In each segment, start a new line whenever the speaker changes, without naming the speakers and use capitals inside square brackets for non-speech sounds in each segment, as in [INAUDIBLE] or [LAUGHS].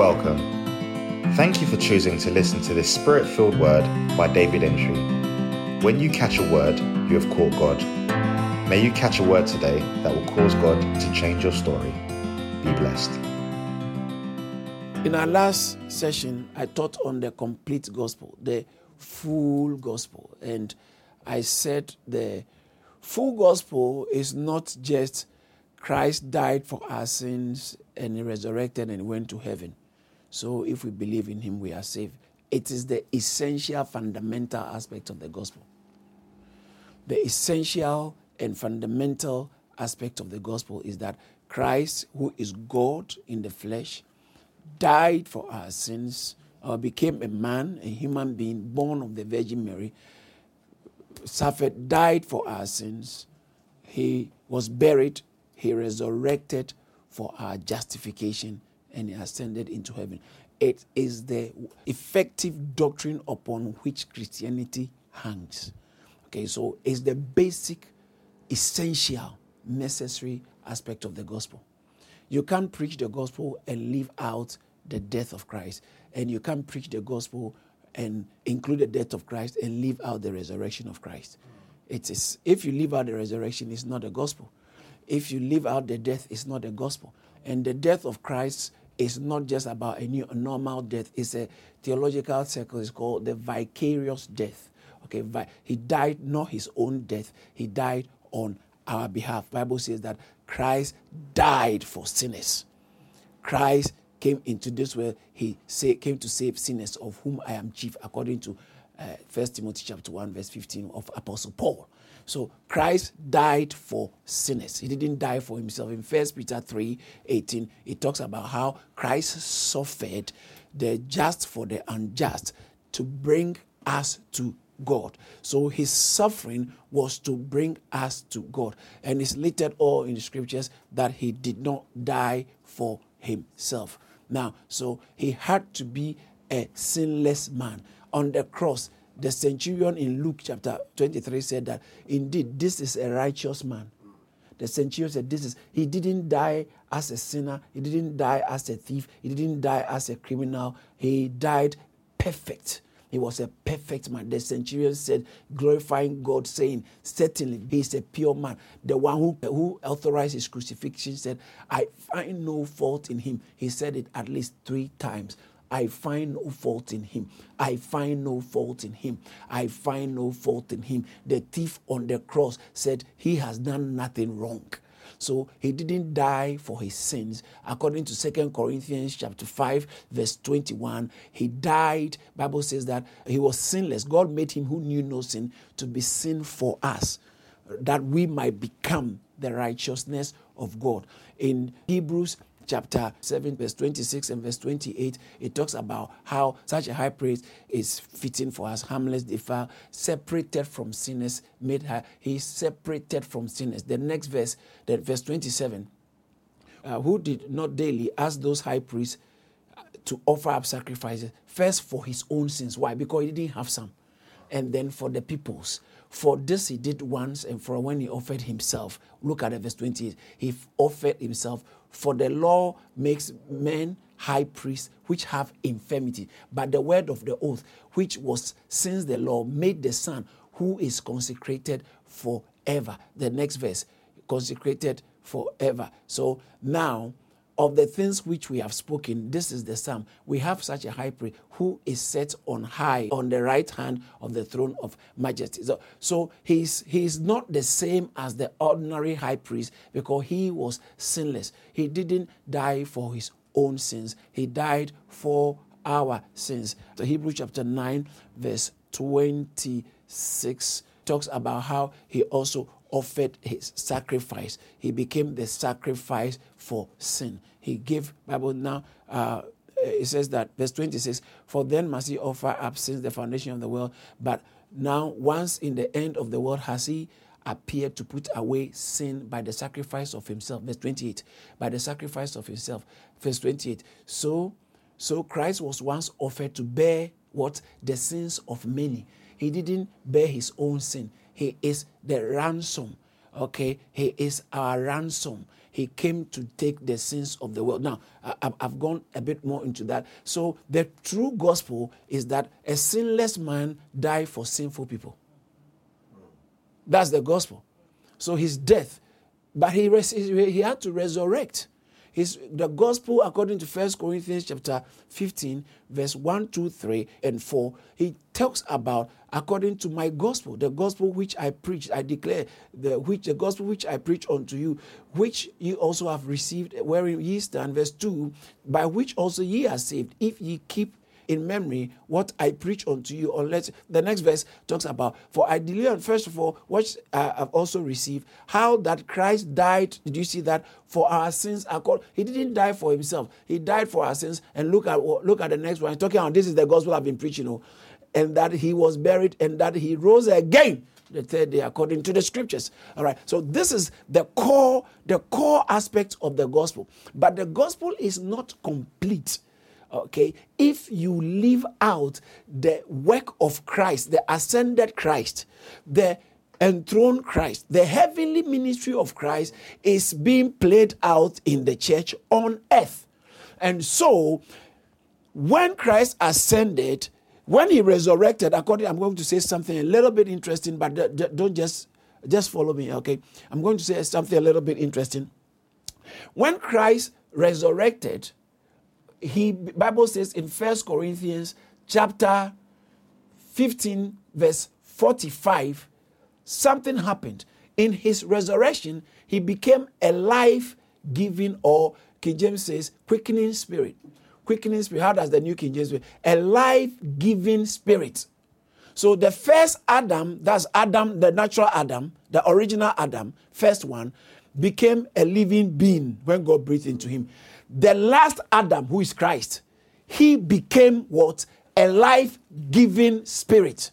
Welcome. Thank you for choosing to listen to this spirit filled word by David Entry. When you catch a word, you have caught God. May you catch a word today that will cause God to change your story. Be blessed.
In our last session, I taught on the complete gospel, the full gospel. And I said the full gospel is not just Christ died for our sins and he resurrected and went to heaven. So if we believe in him, we are saved. It is the essential, fundamental aspect of the gospel. The essential and fundamental aspect of the gospel is that Christ, who is God in the flesh, died for our sins, or became a man, a human being born of the Virgin Mary, suffered, died for our sins. He was buried, he resurrected for our justification, and he ascended into heaven. It is the effective doctrine upon which Christianity hangs. Okay, so it's the basic, essential, necessary aspect of the gospel. You can't preach the gospel and leave out the death of Christ, and you can't preach the gospel and include the death of Christ and leave out the resurrection of Christ. It is if you leave out the resurrection, it's not the gospel. If you leave out the death, it's not the gospel. And the death of Christ is not just about a new a normal death. It's a theological circle. It's called the vicarious death. Okay, he died not his own death. He died on our behalf. Bible says that Christ died for sinners. Christ came into this world. He say, came to save sinners, of whom I am chief, according to uh, First Timothy chapter one verse fifteen of Apostle Paul. So Christ died for sinners. He didn't die for himself. In First Peter 3 18, it talks about how Christ suffered the just for the unjust to bring us to God. So his suffering was to bring us to God. And it's littered all in the scriptures that he did not die for himself. Now, so he had to be a sinless man. On the cross, the centurion in Luke chapter 23 said that indeed this is a righteous man. The centurion said, This is, he didn't die as a sinner, he didn't die as a thief, he didn't die as a criminal, he died perfect. He was a perfect man. The centurion said, glorifying God, saying, Certainly, he is a pure man. The one who, who authorized his crucifixion said, I find no fault in him. He said it at least three times. I find no fault in him. I find no fault in him. I find no fault in him. The thief on the cross said he has done nothing wrong. So he didn't die for his sins. According to Second Corinthians chapter 5, verse 21, he died. Bible says that he was sinless. God made him who knew no sin to be sin for us, that we might become the righteousness of God. In Hebrews chapter 7, verse 26 and verse 28, it talks about how such a high priest is fitting for us, harmless, defiled, separated from sinners, made high. He's separated from sinners. The next verse, that verse 27, uh, who did not daily ask those high priests uh, to offer up sacrifices, first for his own sins. Why? Because he didn't have some. And then for the people's. For this he did once, and for when he offered himself. Look at verse 28. He offered himself for the law makes men high priests which have infirmity, but the word of the oath, which was since the law, made the Son who is consecrated forever. The next verse, consecrated forever. So now of the things which we have spoken, this is the psalm. We have such a high priest who is set on high on the right hand of the throne of majesty. So, so he's he's not the same as the ordinary high priest because he was sinless. He didn't die for his own sins. He died for our sins. The Hebrew chapter 9, verse 26 talks about how he also offered his sacrifice. He became the sacrifice for sin. He gave Bible. Now. Uh, it says that verse 26 for then must he offer up since the foundation of the world. But now once in the end of the world has he appeared to put away sin by the sacrifice of himself? Verse 28 by the sacrifice of himself. Verse 28 so so christ was once offered to bear what? The sins of many. He didn't bear his own sin. He is the ransom. Okay, he is our ransom. He came to take the sins of the world. Now, I, have gone a bit more into that. So, the true gospel is that a sinless man died for sinful people. That's the gospel. So, his death, but he, res- he had to resurrect. His, the gospel, according to First Corinthians chapter 15, verse 1, 2, 3, and 4, he talks about according to my gospel, the gospel which I preach, I declare, the which the gospel which I preach unto you, which ye also have received, wherein ye stand, verse 2, by which also ye are saved, if ye keep in memory what I preach unto you. Unless the next verse talks about, for I delivered first of all what I have also received, how that Christ died. Did you see that for our sins are called? He didn't die for himself. He died for our sins. And look at look at the next one. He's talking about this is the gospel I've been preaching. Oh, and that he was buried and that he rose again the third day according to the scriptures. All right. So this is the core the core aspect of the gospel. But the gospel is not complete. Okay. If you leave out the work of christ the ascended christ the enthroned christ the heavenly ministry of christ is being played out in the church on earth. And so when christ ascended when he resurrected, according, I'm going to say something a little bit interesting, but don't just just follow me, okay? I'm going to say something a little bit interesting. When Christ resurrected, he Bible says in First Corinthians chapter 15, verse 45, something happened. In his resurrection, he became a life-giving, or King James says, quickening spirit quickening spirit. How does the New King James? A life giving spirit. So the first Adam, that's Adam, the natural Adam, the original Adam, first one, became a living being when God breathed into him. The last Adam, who is Christ, he became what? A life giving spirit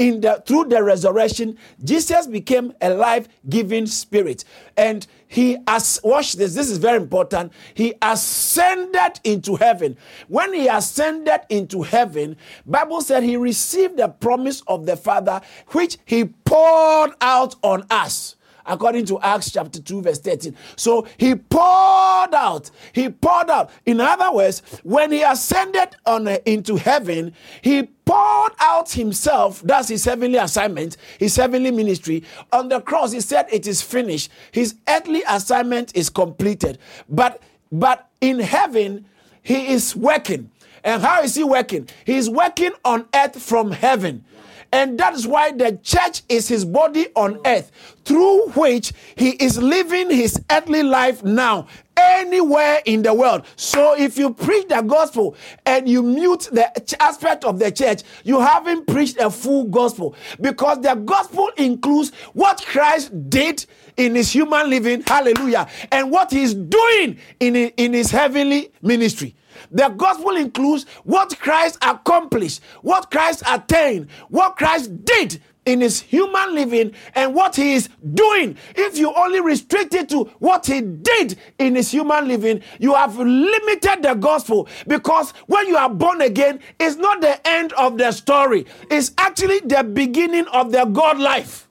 in the through the resurrection, Jesus became a life-giving spirit. And he has watch this, this is very important. He ascended into heaven. When he ascended into heaven, Bible said he received the promise of the Father, which he poured out on us according to Acts chapter 2, verse 13. So he poured out, he poured out. In other words, when he ascended on uh, into heaven, he poured out himself. That's his heavenly assignment, his heavenly ministry. On the cross, he said, It is finished. His earthly assignment is completed. But but in heaven, he is working. And how is he working? He's working on earth from heaven. And that is why the church is his body on earth, through which he is living his earthly life now, anywhere in the world. So if you preach the gospel and you mute the aspect of the church, you haven't preached a full gospel because the gospel includes what Christ did in his human living, hallelujah, and what he's doing in, in his heavenly ministry. The gospel includes what Christ accomplished, what Christ attained, what Christ did in his human living and what he is doing. If you only restrict it to what he did in his human living, you have limited the gospel because when you are born again, it's not the end of the story, it's actually the beginning of the God life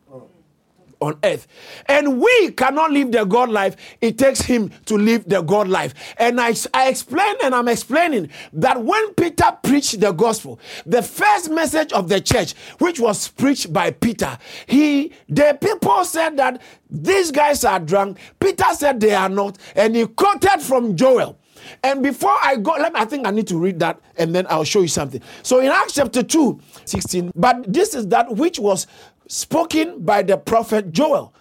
on earth. And we cannot live the God life. It takes him to live the God life. And I, I explain and I'm explaining that when Peter preached the gospel, the first message of the church, which was preached by Peter, he the people said that these guys are drunk. Peter said they are not, and he quoted from Joel. And before I go, let me, I think I need to read that and then I'll show you something. So in Acts chapter 2, 16, but this is that which was spoken by the prophet Joel.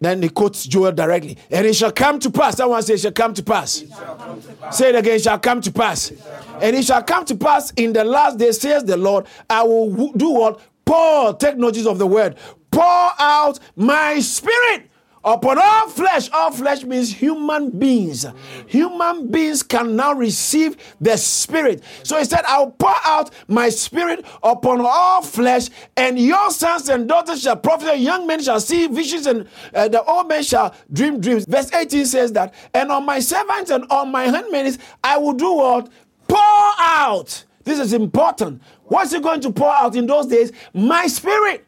Then he quotes Joel directly. And it shall come to pass. Someone say, it shall come to pass. Come to pass. Say it again, it shall come to pass. And it shall come to pass in the last day, says the Lord, I will do what? Pour, take notice of the word, pour out my spirit upon all flesh. All flesh means human beings. Human beings can now receive the Spirit. So he said, I'll pour out my Spirit upon all flesh, and your sons and daughters shall prophesy, young men shall see visions, and uh, the old men shall dream dreams. Verse 18 says that, and on my servants and on my handmaids, I will do what? Pour out. This is important. What's he going to pour out in those days? My spirit.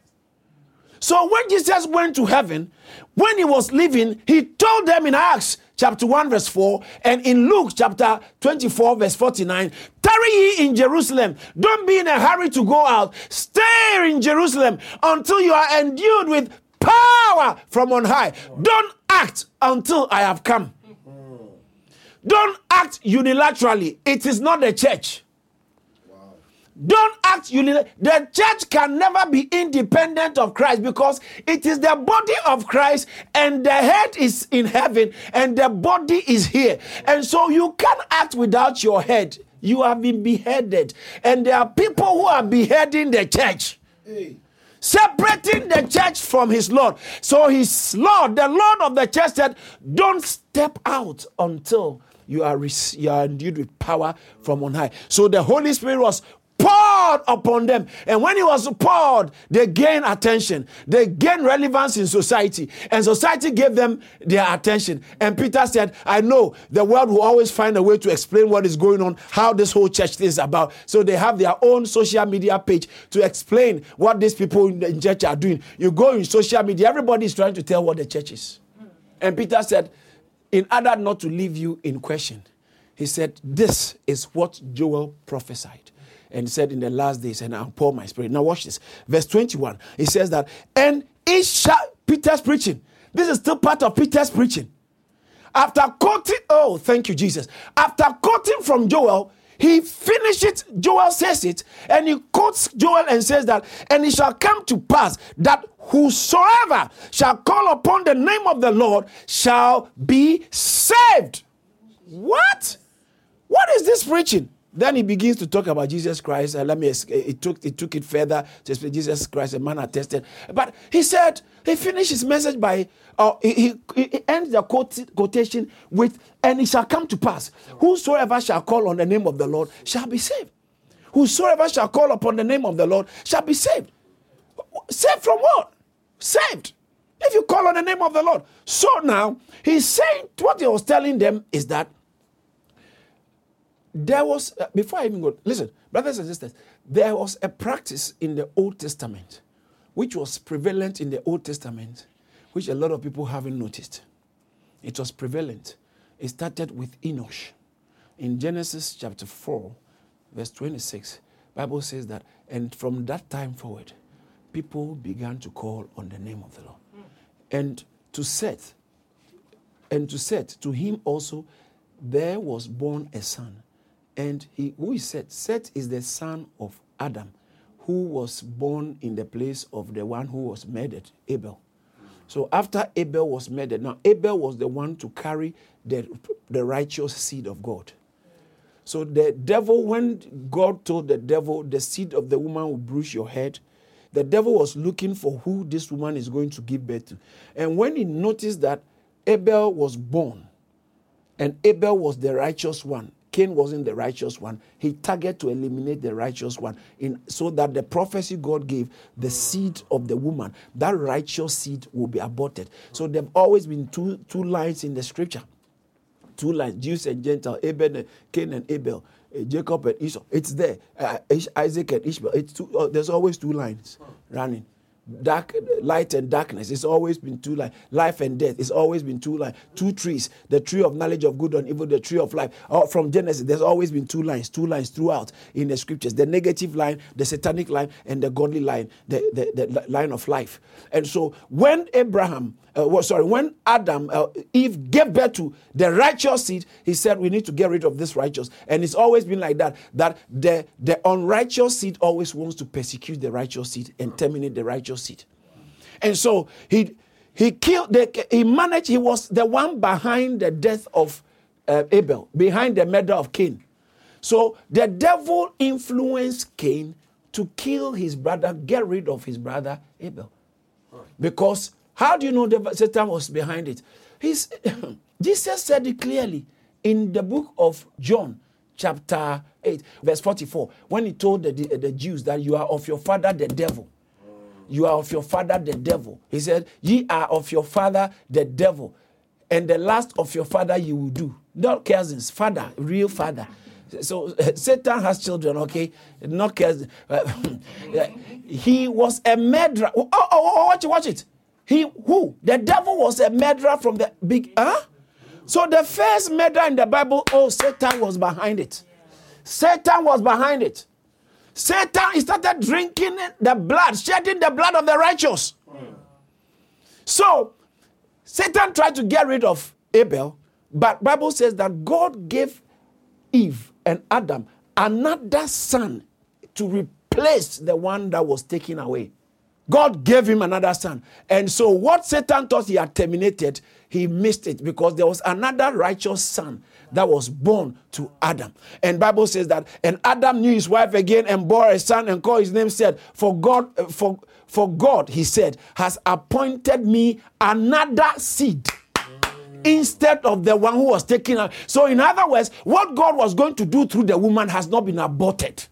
So when Jesus went to heaven, when he was leaving, he told them in Acts chapter 1, verse 4, and in Luke chapter 24, verse 49, tarry ye in Jerusalem. Don't be in a hurry to go out. Stay in Jerusalem until you are endued with power from on high. Don't act until I have come. Don't act unilaterally. It is not the church. Don't act unilaterally. The church can never be independent of Christ because it is the body of Christ and the head is in heaven and the body is here. And so you can't act without your head. You have been beheaded. And there are people who are beheading the church. Hey separating the church from his Lord. So his Lord, the Lord of the church said, Don't step out until you are, you are endued with power from on high. So the Holy Spirit was poured upon them. And when he was poured, they gained attention. They gained relevance in society. And society gave them their attention. And Peter said, I know the world will always find a way to explain what is going on, how this whole church thing is about. So they have their own social media page to explain what these people in the church are doing. You go in social media, everybody is trying to tell what the church is. And Peter said, in order not to leave you in question, he said, This is what Joel prophesied and said in the last days, and I'll pour my spirit. Now watch this. Verse 21. He says that, and it shall Peter's preaching. This is still part of Peter's preaching. After quoting, oh, thank you, Jesus. After quoting from Joel, he finishes Joel says it, and he quotes Joel and says that, and it shall come to pass that whosoever shall call upon the name of the Lord shall be saved. What? What is this preaching? Then he begins to talk about Jesus Christ. Uh, let me. It took it took it further to explain Jesus Christ, a man attested. But he said he finished his message by. Uh, he, he, he ends the quote, quotation with, "And it shall come to pass, whosoever shall call on the name of the Lord shall be saved. Whosoever shall call upon the name of the Lord shall be saved. Saved from what? Saved." If you call on the name of the Lord. So now he's saying what he was telling them is that there was, uh, before I even go, listen, brothers and sisters, there was a practice in the Old Testament which was prevalent in the Old Testament, which a lot of people haven't noticed. It was prevalent. It started with Enosh. In Genesis chapter 4, verse 26, Bible says that, and from that time forward, people began to call on the name of the Lord. Mm. And to Seth, and to Seth, to him also, there was born a son and he, who is Seth? Seth is the son of Adam, who was born in the place of the one who was murdered, Abel. So after Abel was murdered, now Abel was the one to carry the, the righteous seed of God. So the devil, when God told the devil, the seed of the woman will bruise your head, the devil was looking for who this woman is going to give birth to. And when he noticed that Abel was born, and Abel was the righteous one, Cain wasn't the righteous one. He targeted to eliminate the righteous one in, so that the prophecy God gave, the seed of the woman, that righteous seed will be aborted. So there have always been two, two lines in the scripture. Two lines, Jews and Gentiles, Abel and Cain and Abel, uh, Jacob and Esau. It's there. Uh, Isaac and Ishmael. It's two, uh, there's always two lines running dark light and darkness. It's always been two lines life and death. It's always been two lines two trees. The tree of knowledge of good and evil the tree of life. Oh, from genesis there's always been two lines two lines throughout in the scriptures. The negative line the satanic line and the godly line the, the, the line of life. And so when abraham uh, well, sorry, when Adam, uh, Eve gave birth to the righteous seed, he said, We need to get rid of this righteous. And it's always been like that, that the, the unrighteous seed always wants to persecute the righteous seed and terminate the righteous seed. And so he, he killed, the, he managed, he was the one behind the death of uh, Abel, behind the murder of Cain. So the devil influenced Cain to kill his brother, get rid of his brother Abel. Because how do you know the Satan was behind it? He's, [COUGHS] Jesus said it clearly in the book of John, chapter 8, verse 44, when he told the, the, the Jews that you are of your father, the devil. You are of your father, the devil. He said, Ye are of your father, the devil. And the last of your father you will do. Not cousins, father, real father. so [LAUGHS] Satan has children, okay? Not cares. Uh, [LAUGHS] he was a murderer. Oh, oh, oh, watch it, watch it. He who? The devil was a murderer from the big. Huh? So the first murder in the Bible, oh, Satan was behind it. Satan was behind it. Satan started drinking the blood, shedding the blood of the righteous. So Satan tried to get rid of Abel, but Bible says that God gave Eve and Adam another son to replace the one that was taken away. God gave him another son. And so what Satan thought he had terminated, he missed it because there was another righteous son that was born to Adam. And Bible says that and Adam knew his wife again and bore a son and called his name said, "For God uh, for for God," he said, "has appointed me another seed." Instead of the one who was taken out. So, in other words, what God was going to do through the woman has not been aborted.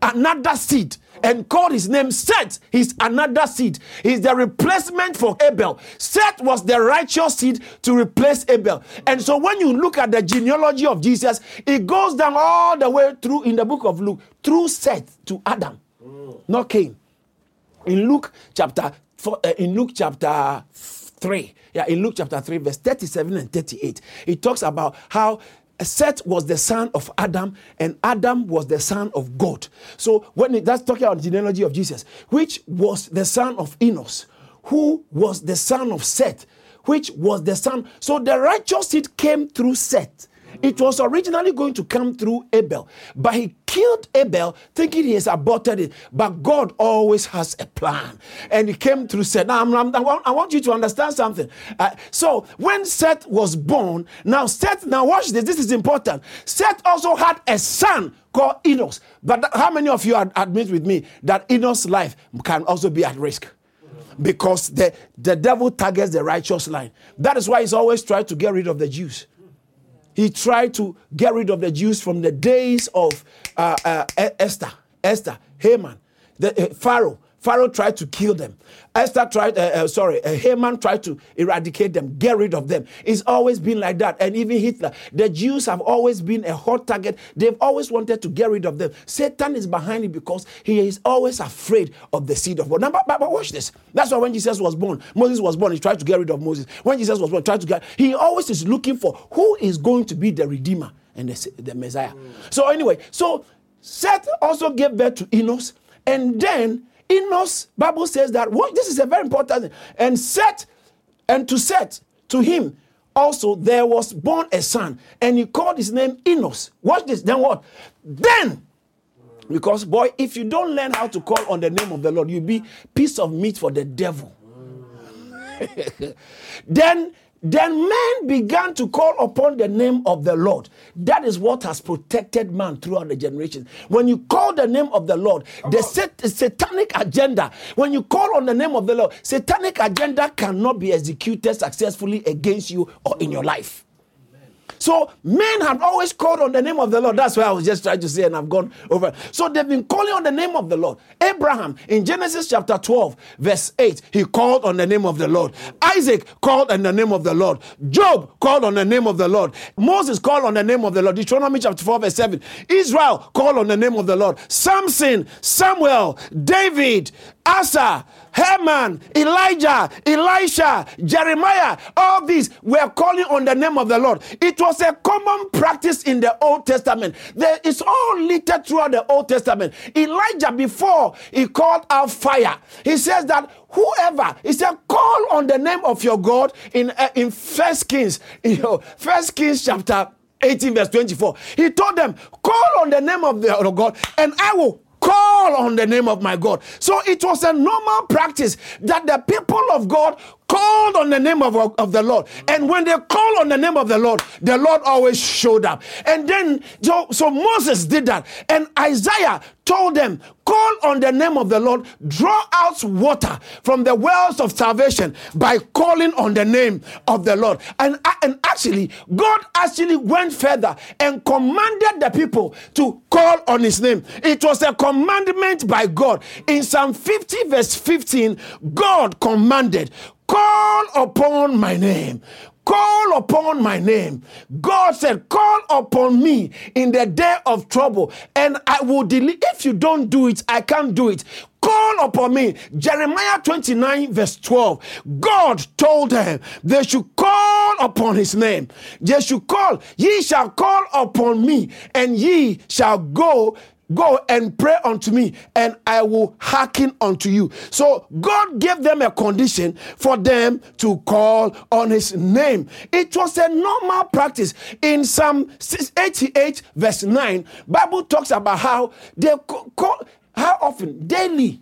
Another seed and called his name Seth. He's another seed. He's the replacement for Abel. Seth was the righteous seed to replace Abel. And so when you look at the genealogy of Jesus, it goes down all the way through in the book of Luke, through Seth to Adam, not Cain. In Luke chapter uh, in Luke chapter 3, yeah, in Luke chapter 3, verse 37 and 38, it talks about how Seth was the son of Adam, and Adam was the son of God. So when it, that's talking about the genealogy of Jesus, which was the son of Enos, who was the son of Seth, which was the son. So the righteous seed came through Seth. It was originally going to come through Abel, but he killed Abel thinking he has aborted it. But God always has a plan. And he came through Seth. Now, I'm, I'm, i want you to understand something. Uh, so, when Seth was born, now Seth, now watch this, this is important. Seth also had a son called Enos. But how many of you admit with me that Enos' life can also be at risk? Because the, the devil targets the righteous line. That is why he's always trying to get rid of the Jews. He tried to get rid of the Jews from the days of uh, uh, Esther, Esther, Haman, the uh, Pharaoh. Pharaoh tried to kill them. Esther tried, uh, uh, sorry, uh, Haman tried to eradicate them, get rid of them. It's always been like that. And even Hitler, the Jews have always been a hot target. They've always wanted to get rid of them. Satan is behind it because he is always afraid of the seed of God. Now, but, but, but watch this. That's why when Jesus was born, Moses was born, he tried to get rid of Moses. When Jesus was born, he tried to get, he always is looking for who is going to be the Redeemer and the, the Messiah. Mm. So anyway, so Seth also gave birth to Enos, and then Enos, Bible says that what this is a very important thing. And Seth, and to Seth, to him, also there was born a son, and he called his name Enos. Watch this. Then what? Then, because boy, if you don't learn how to call on the name of the Lord, you'll be piece of meat for the devil. [LAUGHS] then then men began to call upon the name of the Lord. That is what has protected man throughout the generations. When you call the name of the Lord, the sat- satanic agenda, when you call on the name of the Lord, satanic agenda cannot be executed successfully against you or in your life. So men have always called on the name of the Lord. That's why I was just trying to say, and I've gone over. So they've been calling on the name of the Lord. Abraham in Genesis chapter 12, verse 8, he called on the name of the Lord. Isaac called on the name of the Lord. Job called on the name of the Lord. Moses called on the name of the Lord. Deuteronomy chapter 4, verse 7. Israel called on the name of the Lord. Samson, Samuel, David, Asa, Haman, Elijah, Elisha, Jeremiah, all these were calling on the name of the Lord. It was a common practice in the Old Testament. There is all littered throughout the Old Testament. Elijah, before he called out fire, he says that whoever he said call on the name of your god in uh, in first kings you know first kings chapter 18 verse 24 he told them call on the name of the of god and i will call on the name of my God. So it was a normal practice that the people of God called on the name of, of the Lord. And when they called on the name of the Lord, the Lord always showed up. And then, so, so Moses did that. And Isaiah told them, call on the name of the Lord, draw out water from the wells of salvation by calling on the name of the Lord. And, and actually, God actually went further and commanded the people to call on his name. It was a commandment by God. In Psalm 50, verse 15, God commanded, Call upon my name. call upon my name. God said, Call upon me in the day of trouble, and I will deliver. If you don't do it, I can't do it. Call upon me. Jeremiah 29, verse 12. God told them they should call upon his name. They should call. Ye shall call upon me, and ye shall go Go and pray unto me, and I will hearken unto you. So God gave them a condition for them to call on his name. It was a normal practice. In Psalm 88, verse 9, Bible talks about how they call how often? Daily.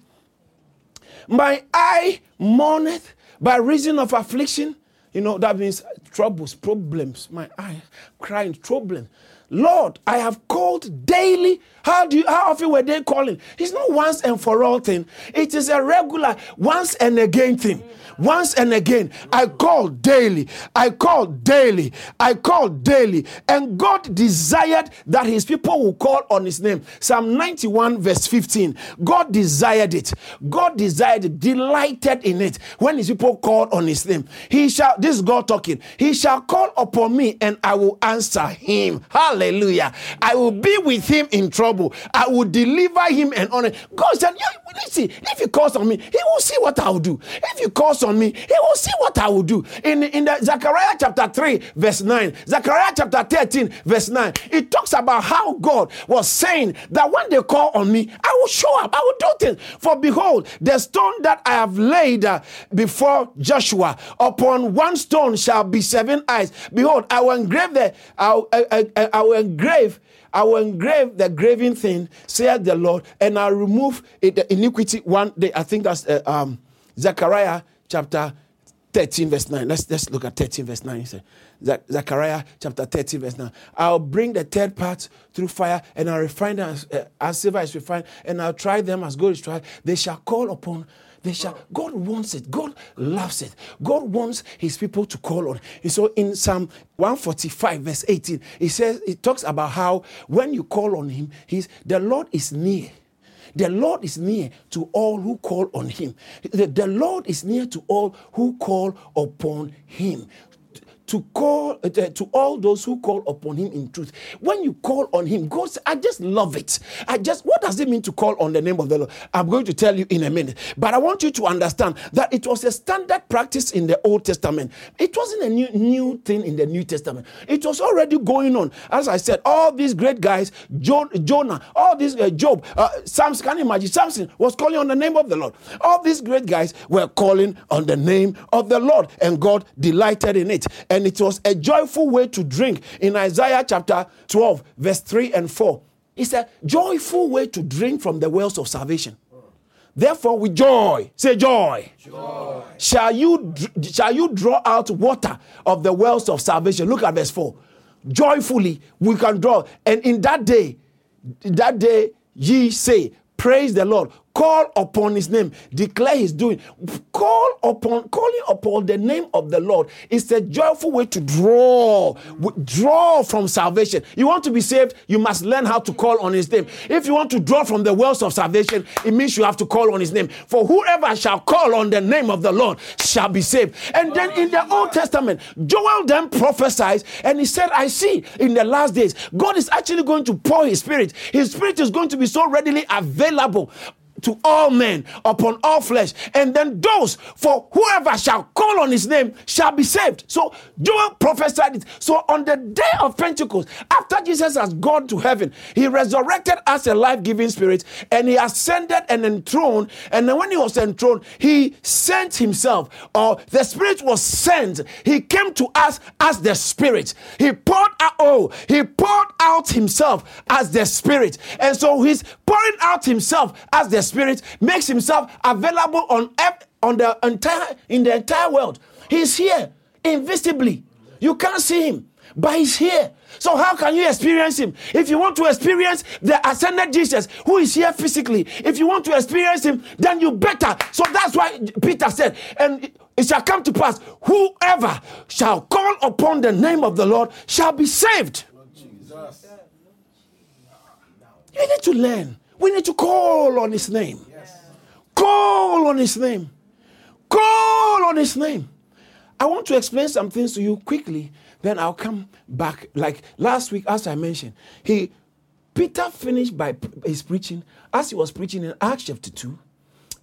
My eye mourneth by reason of affliction. You know, that means troubles, problems. My eye crying, troubling. Lord, I have called daily. How do you, how often were they calling? It's not once and for all thing. It is a regular once and again thing. Once and again. I call daily. I call daily. I call daily. And God desired that his people will call on his name. Psalm 91 verse 15. God desired it. God desired it, delighted in it. When his people called on his name. He shall, this is God talking. He shall call upon me and I will answer him. Hallelujah. I will be with him in trouble. I will deliver him and honor. God said, yeah, listen, if he calls on me, he will see what I will do. If he calls on me, he will see what I will do. In, in the Zechariah chapter 3, verse 9, Zechariah chapter 13, verse 9, it talks about how God was saying that when they call on me, I will show up, I will do things. For behold, the stone that I have laid uh, before Joshua, upon one stone shall be seven eyes. Behold, I will engrave the, I, I, I, I will engrave I will engrave the graving thing, saith the Lord, and I'll remove it, the iniquity one day. I think that's uh, um, Zechariah chapter 13, verse 9. Let's, let's look at 13, verse 9. He said, Zechariah chapter 13, verse 9. I'll bring the third part through fire, and I'll refine them as, uh, as silver is refined, and I'll try them as gold is tried. They shall call upon they shall god wants it god loves it god wants his people to call on and so in psalm 145 verse 18 he says it talks about how when you call on him he's the lord is near the Lord is near to all who call on him. The, the Lord is near to all who call upon him to call uh, to all those who call upon him in truth. When you call on him, God I just love it. I just what does it mean to call on the name of the Lord? I'm going to tell you in a minute. But I want you to understand that it was a standard practice in the Old Testament. It wasn't a new new thing in the New Testament. It was already going on. As I said, all these great guys, jo- Jonah, all these uh, Job, uh, Samson, can you imagine? Samson was calling on the name of the Lord. All these great guys were calling on the name of the Lord, and God delighted in it. And and it was a joyful way to drink. In Isaiah chapter 12, verse 3 and 4, it's a joyful way to drink from the wells of salvation. Therefore, with joy, say joy. joy. Shall you shall you draw out water of the wells of salvation? Look at verse 4. Joyfully we can draw. And in that day, that day ye say, Praise the Lord. Call upon his name. Declare his doing. Call upon, calling upon the name of the Lord is a joyful way to draw, draw from salvation. You want to be saved, you must learn how to call on his name. If you want to draw from the wells of salvation, it means you have to call on his name. For whoever shall call on the name of the Lord shall be saved. And then in the Old Testament, Joel then prophesied and he said, I see in the last days, God is actually going to pour his spirit. His spirit is going to be so readily available to all men upon all flesh. And then those for whoever shall call on his name shall be saved. So joel prophesied it. So on the day of pentecost after jesus has gone to heaven he resurrected as a life-giving spirit and he ascended and enthroned. And then when he was enthroned he sent himself or the spirit was sent. He came to us as the spirit. He poured out oh he poured out himself as the spirit. And so he's pouring out himself as the Spirit makes himself available on earth, on the entire in the entire world. He's here invisibly. You can't see him, but he's here. So how can you experience him? If you want to experience the ascended Jesus who is here physically, if you want to experience him, then you better. So that's why Peter said, and it shall come to pass, whoever shall call upon the name of the Lord shall be saved. You need to learn we need to call on his name. Yes. Call on his name. Call on his name. I want to explain some things to you quickly, then I'll come back. Like last week, as I mentioned, he Peter finished by his preaching as he was preaching in Acts chapter 2,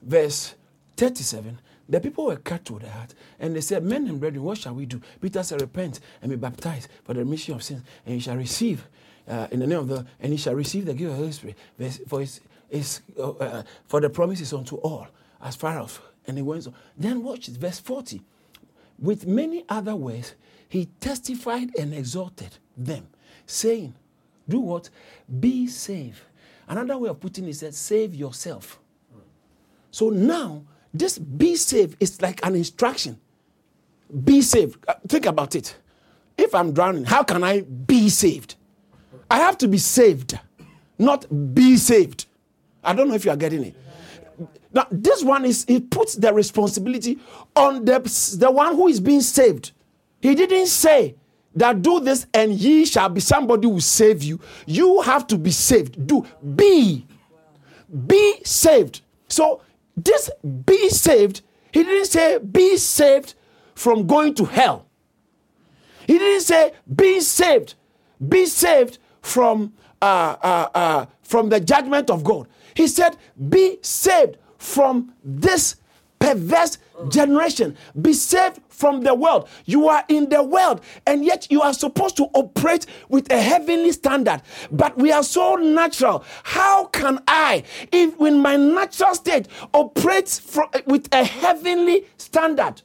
verse 37. The people were cut to the heart and they said, Men and brethren, what shall we do? Peter said, Repent and be baptized for the remission of sins, and you shall receive uh, in the name of the, and you shall receive the gift of the Holy Spirit. For, his, his, uh, uh, for the promise is unto all, as far as, and he went on. Then watch it, verse 40. With many other words, he testified and exhorted them, saying, Do what? Be saved. Another way of putting it is that save yourself. So now, this be saved is like an instruction. Be saved. Uh, think about it. If I'm drowning, how can I be saved? I have to be saved, not be saved. I don't know if you are getting it. Now, this one is, it puts the responsibility on the, the one who is being saved. He didn't say that do this and ye shall be somebody who will save you. You have to be saved. Do be. Be saved. So, this be saved, he didn't say be saved from going to hell. He didn't say be saved. Be saved from uh, uh, uh, from the judgment of God. He said, Be saved from this perverse generation. Be saved from the world. You are in the world, and yet you are supposed to operate with a heavenly standard. But we are so natural. How can I, if in my natural state, operate with a heavenly standard?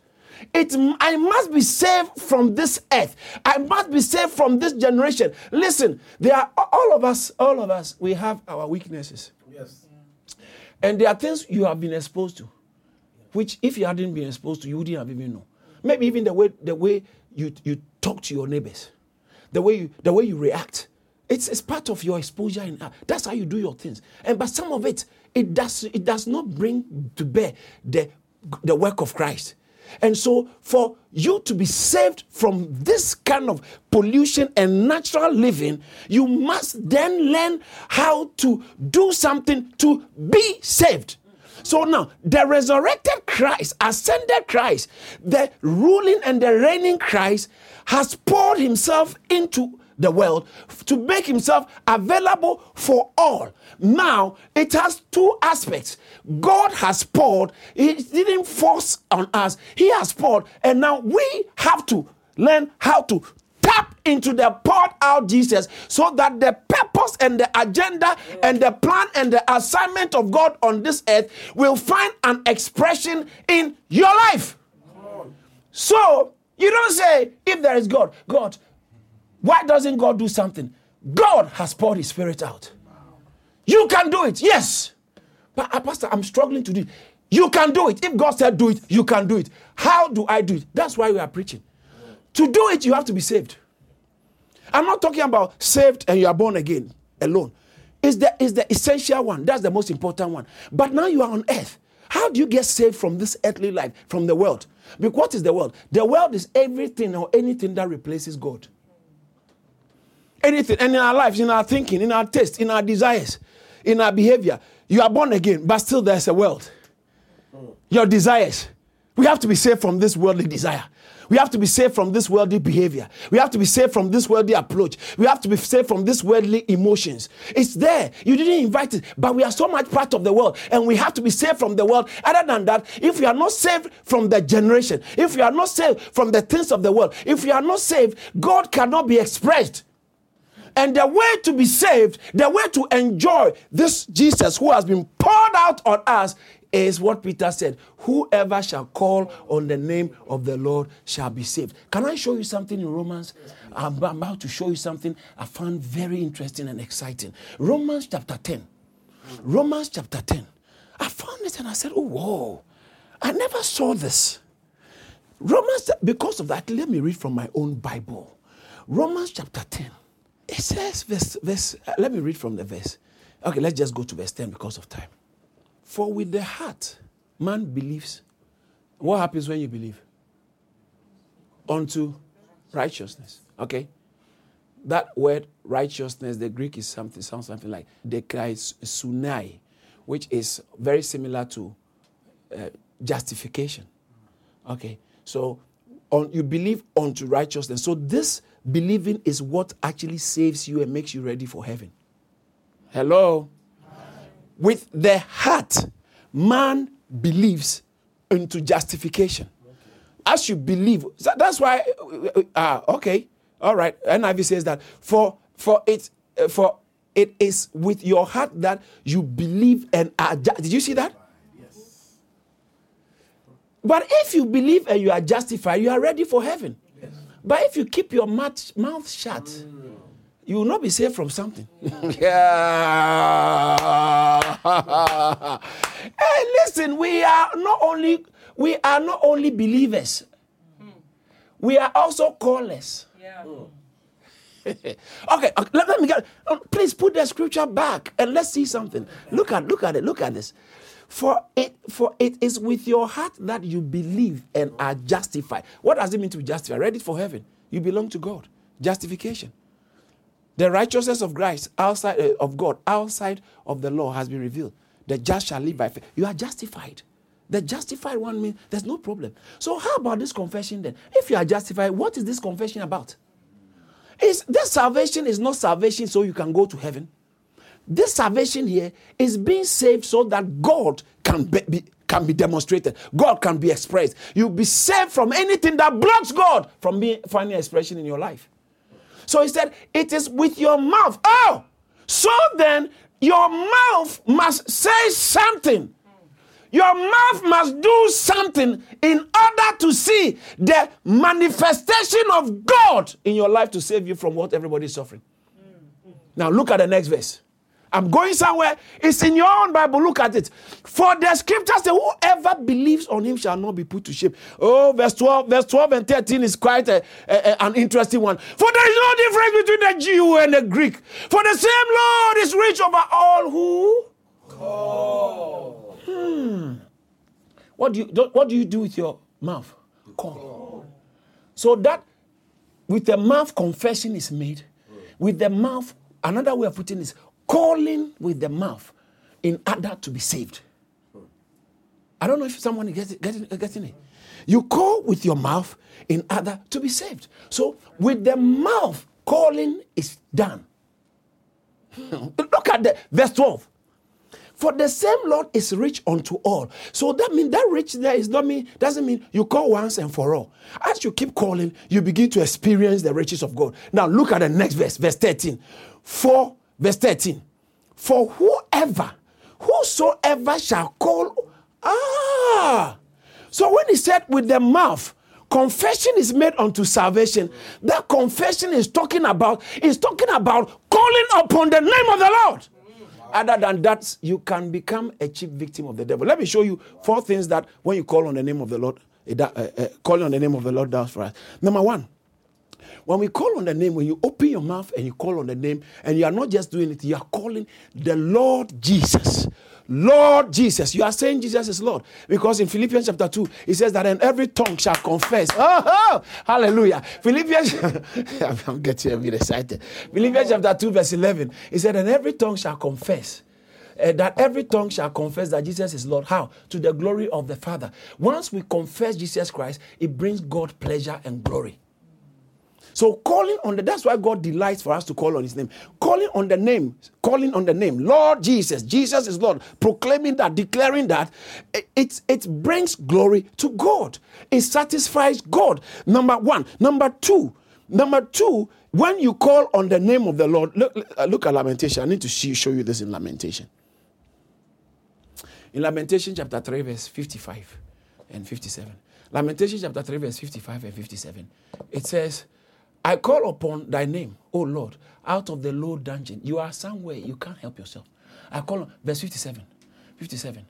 It, I must be saved from this earth. I must be saved from this generation. Listen, there are all of us, all of us, we have our weaknesses. Yes. And there are things you have been exposed to, which if you hadn't been exposed to, you wouldn't have even known. Maybe even the way the way you, you talk to your neighbors, the way you the way you react. It's, it's part of your exposure in uh, that's how you do your things. And but some of it, it does it does not bring to bear the the work of Christ. And so, for you to be saved from this kind of pollution and natural living, you must then learn how to do something to be saved. So now, the resurrected Christ, ascended Christ, the ruling and the reigning Christ has poured himself into the world to make himself available for all. Now, it has two aspects. God has poured, He didn't force on us, He has poured, and now we have to learn how to tap into the poured out Jesus so that the purpose and the agenda and the plan and the assignment of God on this earth will find an expression in your life. So, you don't say, if there is God, God, why doesn't God do something? God has poured his spirit out. You can do it. Yes. But uh, Pastor, I'm struggling to do it. You can do it. If God said do it, you can do it. How do I do it? That's why we are preaching. To do it, you have to be saved. I'm not talking about saved and you are born again alone. Is the, is the essential one. That's the most important one. But now you are on earth. How do you get saved from this earthly life, from the world? Because what is the world? The world is everything or anything that replaces God. Anything. And in our lives, in our thinking, in our taste, in our desires, in our behavior, you are born again, but still there's a world. Your desires. We have to be saved from this worldly desire. We have to be saved from this worldly behavior. We have to be saved from this worldly approach. We have to be saved from this worldly emotions. It's there. You didn't invite it, but we are so much part of the world and we have to be saved from the world. Other than that, if we are not saved from the generation, if we are not saved from the things of the world, if we are not saved, God cannot be expressed. And the way to be saved, the way to enjoy this Jesus who has been poured out on us is what Peter said Whoever shall call on the name of the Lord shall be saved. Can I show you something in Romans? I'm about to show you something I found very interesting and exciting. Romans chapter 10. Romans chapter 10. I found this and I said, Oh, whoa, I never saw this. Romans, because of that, let me read from my own Bible. Romans chapter 10. It says, verse, verse, uh, let me read from the verse. Okay, let's just go to verse 10 because of time. For with the heart, man believes. What happens when you believe? Unto righteousness. Okay? That word righteousness, the Greek is something, sounds something like sunai, which is very similar to uh, justification. Okay? So on you believe unto righteousness. So this believing is what actually saves you and makes you ready for heaven. Hello. With the heart, man believes into justification. As you believe, that's why. Ah, uh, okay, all right. NIV says that for for it uh, for it is with your heart that you believe and are. Ju- Did you see that? Yes. But if you believe and you are justified, you are ready for heaven. But if you keep your mouth, mouth shut, you will not be saved from something. [LAUGHS] yeah. hey, listen, we are not only we are not only believers, mm. we are also callers. Yeah. [LAUGHS] Mm. okay, let, let, me get. Uh, please put the scripture back and let's see something. Look at, look at it. Look at this. For it, for it is with your heart that you believe and are justified. What does it mean to be justified? Ready for heaven. You belong to God. Justification. The righteousness of Christ outside uh, of God, outside of the law, has been revealed. The just shall live by faith. You are justified. The justified one means there's no problem. So how about this confession then? If you are justified, what is this confession about? Is this salvation is not salvation so you can go to heaven. This salvation here is being saved so that God can be, can be demonstrated. God can be expressed. You'll be saved from anything that blocks God from being finding expression in your life. So he said, It is with your mouth. Oh, so then your mouth must say something your mouth must do something in order to see the manifestation of God in your life to save you from what everybody is suffering. Now, look at the next verse. I'm going somewhere. It's in your own Bible. Look at it. For the scriptures say, whoever believes on him shall not be put to shame. Oh, verse 12, verse 12 and 13 is quite a, a, an interesting one. For there is no difference between the Jew and the Greek. For the same Lord is rich over all who call. Hmm. What do you what do you do with your mouth? Call. So that with the mouth confession is made. With the mouth, another way of putting is calling with the mouth in order to be saved. I don't know if someone is getting, getting it. You call with your mouth in order to be saved. So with the mouth, calling is done. [LAUGHS] Look at the verse 12. For the same Lord is rich unto all. So that means that rich there is not mean doesn't mean you call once and for all. As you keep calling, you begin to experience the riches of God. Now look at the next verse, verse 13. For verse 13. For whoever, whosoever shall call, ah. So when he said with the mouth, confession is made unto salvation. That confession is talking about is talking about calling upon the name of the Lord. Other than that, you can become a cheap victim of the devil. Let me show you four things that when you call on the name of the Lord, uh, uh, calling on the name of the Lord does for us. Number one, when we call on the name, when you open your mouth and you call on the name, and you are not just doing it, you are calling the Lord Jesus. Lord Jesus. You are saying Jesus is Lord. Because in Philippians chapter 2, it says that in every tongue shall confess. Oh, [LAUGHS] oh hallelujah. Philippians, [LAUGHS] I'm getting a bit excited. Philippians chapter 2, verse 11, it said, and every tongue shall confess. Uh, that every tongue shall confess that Jesus is Lord. How? To the glory of the Father. Once we confess Jesus Christ, it brings God pleasure and glory. So calling on the that's why God delights for us to call on his name. Calling on the name, calling on the name, Lord Jesus, Jesus is Lord, proclaiming that, declaring that it, it brings glory to God. It satisfies God. Number one. Number two, number two, when you call on the name of the Lord, look, look at Lamentation. I need to see, show you this in Lamentation. In Lamentation chapter 3, verse 55 and 57. Lamentation chapter 3, verse 55 and 57. It says, I call upon thy name, O Lord, out of the low dungeon. You are somewhere, you can't help yourself. I call on, verse 57. 57.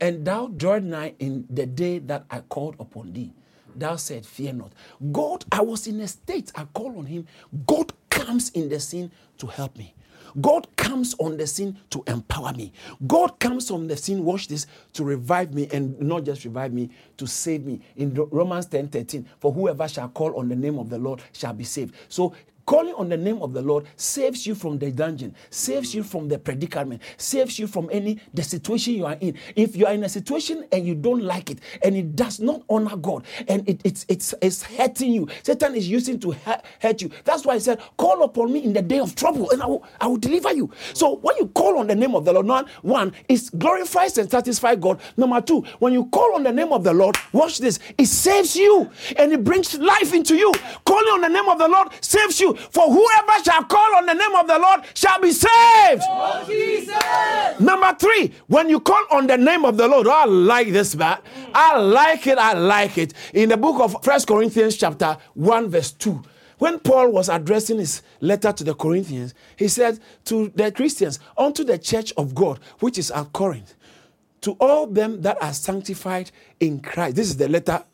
And thou drawed nigh in the day that I called upon thee. Thou said, Fear not. God, I was in a state, I call on him. God comes in the scene to help me. God comes on the scene to empower me. God comes on the scene, watch this, to revive me and not just revive me, to save me. In Romans 10 13, for whoever shall call on the name of the Lord shall be saved. So calling on the name of the Lord saves you from the dungeon, saves you from the predicament, saves you from any the situation you are in. If you are in a situation and you don't like it and it does not honor God and it, it's it's it's hurting you, Satan is using to hurt you. That's why I said, call upon me in the day of trouble and I will, I will deliver you. So when you call on the name of the Lord, one, one is glorifies and satisfies God. Number two, when you call on the name of the Lord, watch this, it saves you and it brings life into you. Calling on the name of the Lord saves you. For whoever shall call on the name of the Lord shall be saved. Oh, Number three, when you call on the name of the Lord, oh, I like this, man. I like it. I like it. In the book of First Corinthians, chapter 1, verse 2. When Paul was addressing his letter to the Corinthians, he said to the Christians, unto the church of God, which is at Corinth, to all them that are sanctified in Christ. This is the letter.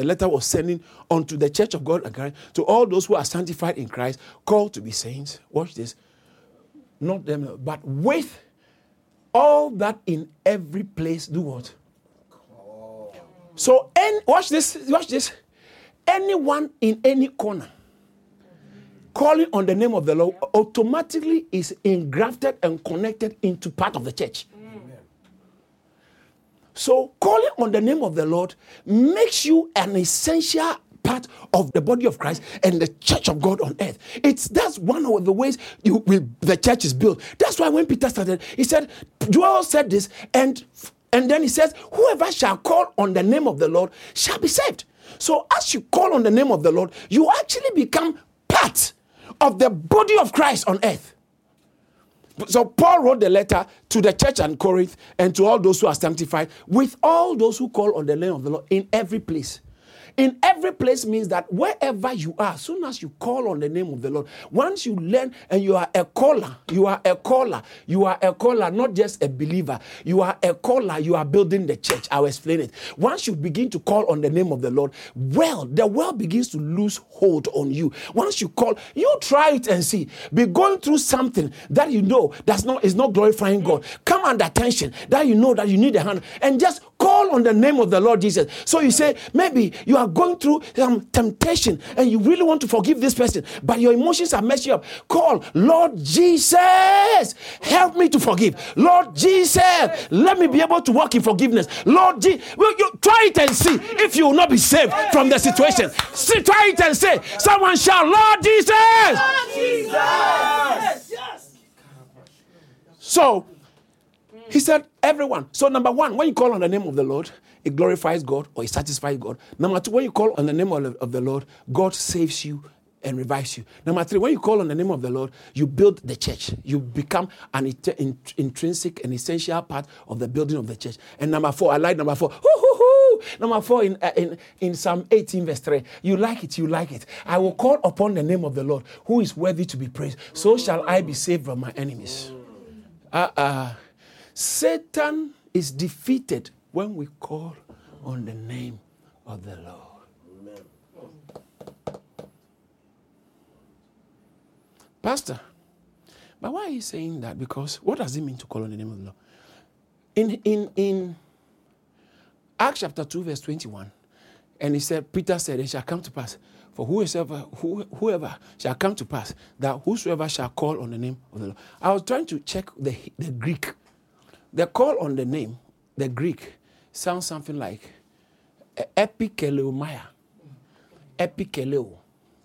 The letter was sending unto the church of God to all those who are sanctified in Christ, called to be saints. Watch this. Not them, but with all that in every place do what? So, and watch this, watch this. Anyone in any corner calling on the name of the Lord automatically is engrafted and connected into part of the church. So, calling on the name of the Lord makes you an essential part of the body of Christ and the church of God on earth. It's that's one of the ways you will, the church is built. That's why when Peter started, he said, Joel said this, and and then he says, Whoever shall call on the name of the Lord shall be saved. So as you call on the name of the Lord, you actually become part of the body of Christ on earth. So Paul wrote the letter to the church in Corinth and to all those who are sanctified, with all those who call on the name of the Lord in every place. In every place means that wherever you are, as soon as you call on the name of the Lord, once you learn and you are a caller, you are a caller, you are a caller, not just a believer, you are a caller, you are building the church. I'll explain it. Once you begin to call on the name of the Lord, well, the world begins to lose hold on you. Once you call, you try it and see. Be going through something that you know that's not is not glorifying God. Come under tension that you know that you need a hand and just call on the name of the Lord Jesus. So you say, maybe you are going through some temptation and you really want to forgive this person, but your emotions are messing up. Call, Lord Jesus, help me to forgive. Lord Jesus, let me be able to walk in forgiveness. Lord Jesus, well, you try it and see if you will not be saved from the situation. See, try it and say, someone shout, Lord Jesus. Lord Jesus. So he said, everyone. So, number one, when you call on the name of the Lord, it glorifies God or it satisfies God. Number two, when you call on the name of, the Lord, God saves you and revives you. Number three, when you call on the name of the Lord, you build the church. You become an intrinsic and essential part of the building of the church. And number four, I like number four. Number four in, uh, in, in Psalm 18, verse 3. You like it, you like it. I will call upon the name of the Lord, who is worthy to be praised. So shall I be saved from my enemies. Uh uh Satan is defeated when we call on the name of the Lord. Amen. Pastor, but why are you saying that? Because what does it mean to call on the name of the Lord? In, in, in Acts chapter 2, verse 21, and he said, Peter said, It shall come to pass for whoever, who, whoever shall come to pass, that whosoever shall call on the name of the Lord. I was trying to check the, the Greek the call on the name, the Greek, sounds something like epikeleomaya. Epikeleo.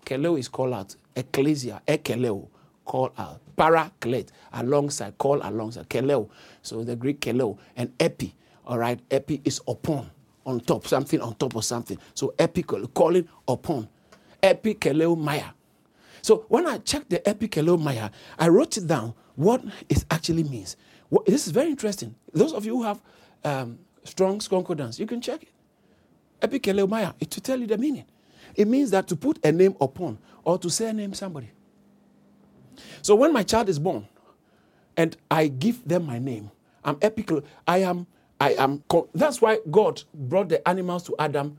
Keleo is called out. Ecclesia, ekeleo, call out. Paraclete, alongside, call alongside. Keleo. So the Greek keleo. And epi, all right, epi is upon, on top, something on top of something. So epi, calling upon. Epikeleo maya. So when I checked the epikeleo maya, I wrote it down what it actually means. Well, this is very interesting. Those of you who have um, Concordance, you can check it. Epikeleomaya, to tell you the meaning. It means that to put a name upon or to say name somebody. So when my child is born and I give them my name, I'm epical. I am, I am, that's why God brought the animals to Adam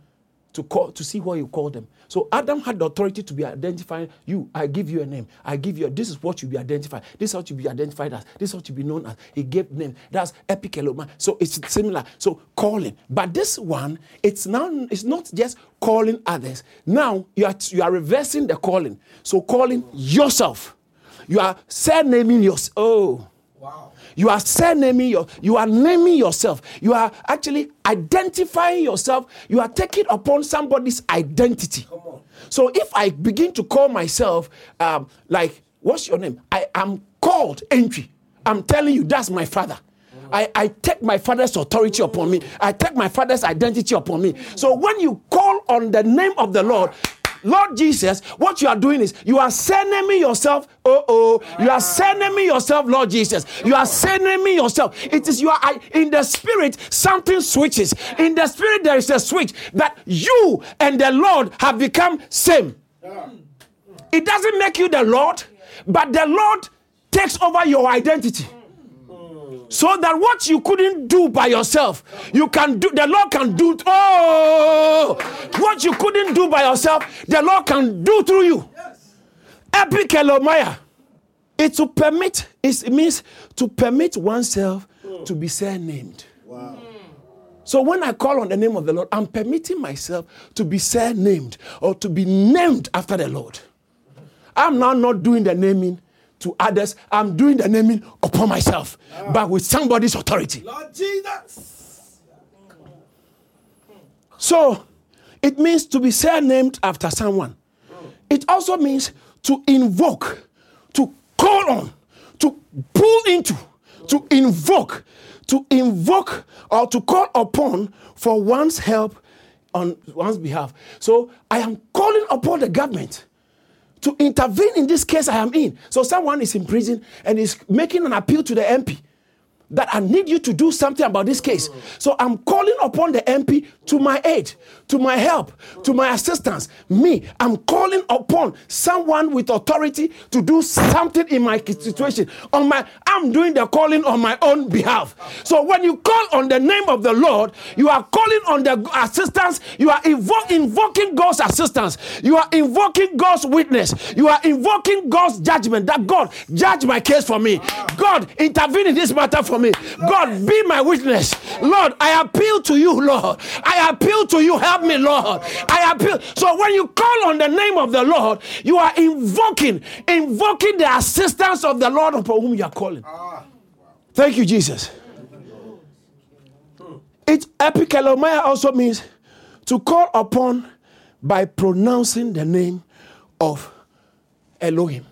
to call to see what you call them. So Adam had the authority to be identifying you. I give you a name. I give you. A, this is what you be identified. This is what you be identified as. This is what you be known as. He gave name. That's epikeloma. So it's similar. So calling, but this one, it's now it's not just calling others. Now you are you are reversing the calling. So calling yourself. You are naming yourself. Oh. Wow. You are naming your, you are naming yourself. You are actually identifying yourself. You are taking upon somebody's identity. So if I begin to call myself, um, like, what's your name? I am called entry. I'm telling you, that's my father. I, I take my father's authority upon me. I take my father's identity upon me. So when you call on the name of the Lord, Lord Jesus, what you are doing is you are sending me yourself. Oh, oh, you are sending me yourself, Lord Jesus. You are sending me yourself. It is you are I, in the spirit, something switches. In the spirit, there is a switch that you and the Lord have become same. It doesn't make you the Lord, but the Lord takes over your identity so that what you couldn't do by yourself, you can do. The Lord can do. Oh, what you couldn't do by yourself, the Lord can do through you. Epikelomaya. It to permit. It means to permit oneself to be surnamed. Wow. So when I call on the name of the Lord, I'm permitting myself to be surnamed or to be named after the Lord. I'm now not doing the naming to others, I'm doing the naming upon myself, yeah. but with somebody's authority. Lord Jesus. So it means to be named after someone. It also means to invoke, to call on, to pull into, to invoke, to invoke or to call upon for one's help on one's behalf. So I am calling upon the government to intervene in this case I am in. So someone is in prison and is making an appeal to the MP that I need you to do something about this case. So I'm calling upon the MP to my aid, to my help, to my assistance. Me, I'm calling upon someone with authority to do something in my situation. On my, I'm doing the calling on my own behalf. So when you call on the name of the Lord, you are calling on the assistance. You are invo- invoking God's assistance. You are invoking God's witness. You are invoking God's judgment. That God judge my case for me. God intervene in this matter for for me. God, be my witness. Lord, I appeal to you, Lord. I appeal to you. Help me, Lord. I appeal. So when you call on the name of the Lord, you are invoking, invoking the assistance of the Lord upon whom you are calling. Ah, Thank you, Jesus. It epikalomia also means to call upon by pronouncing the name of Elohim,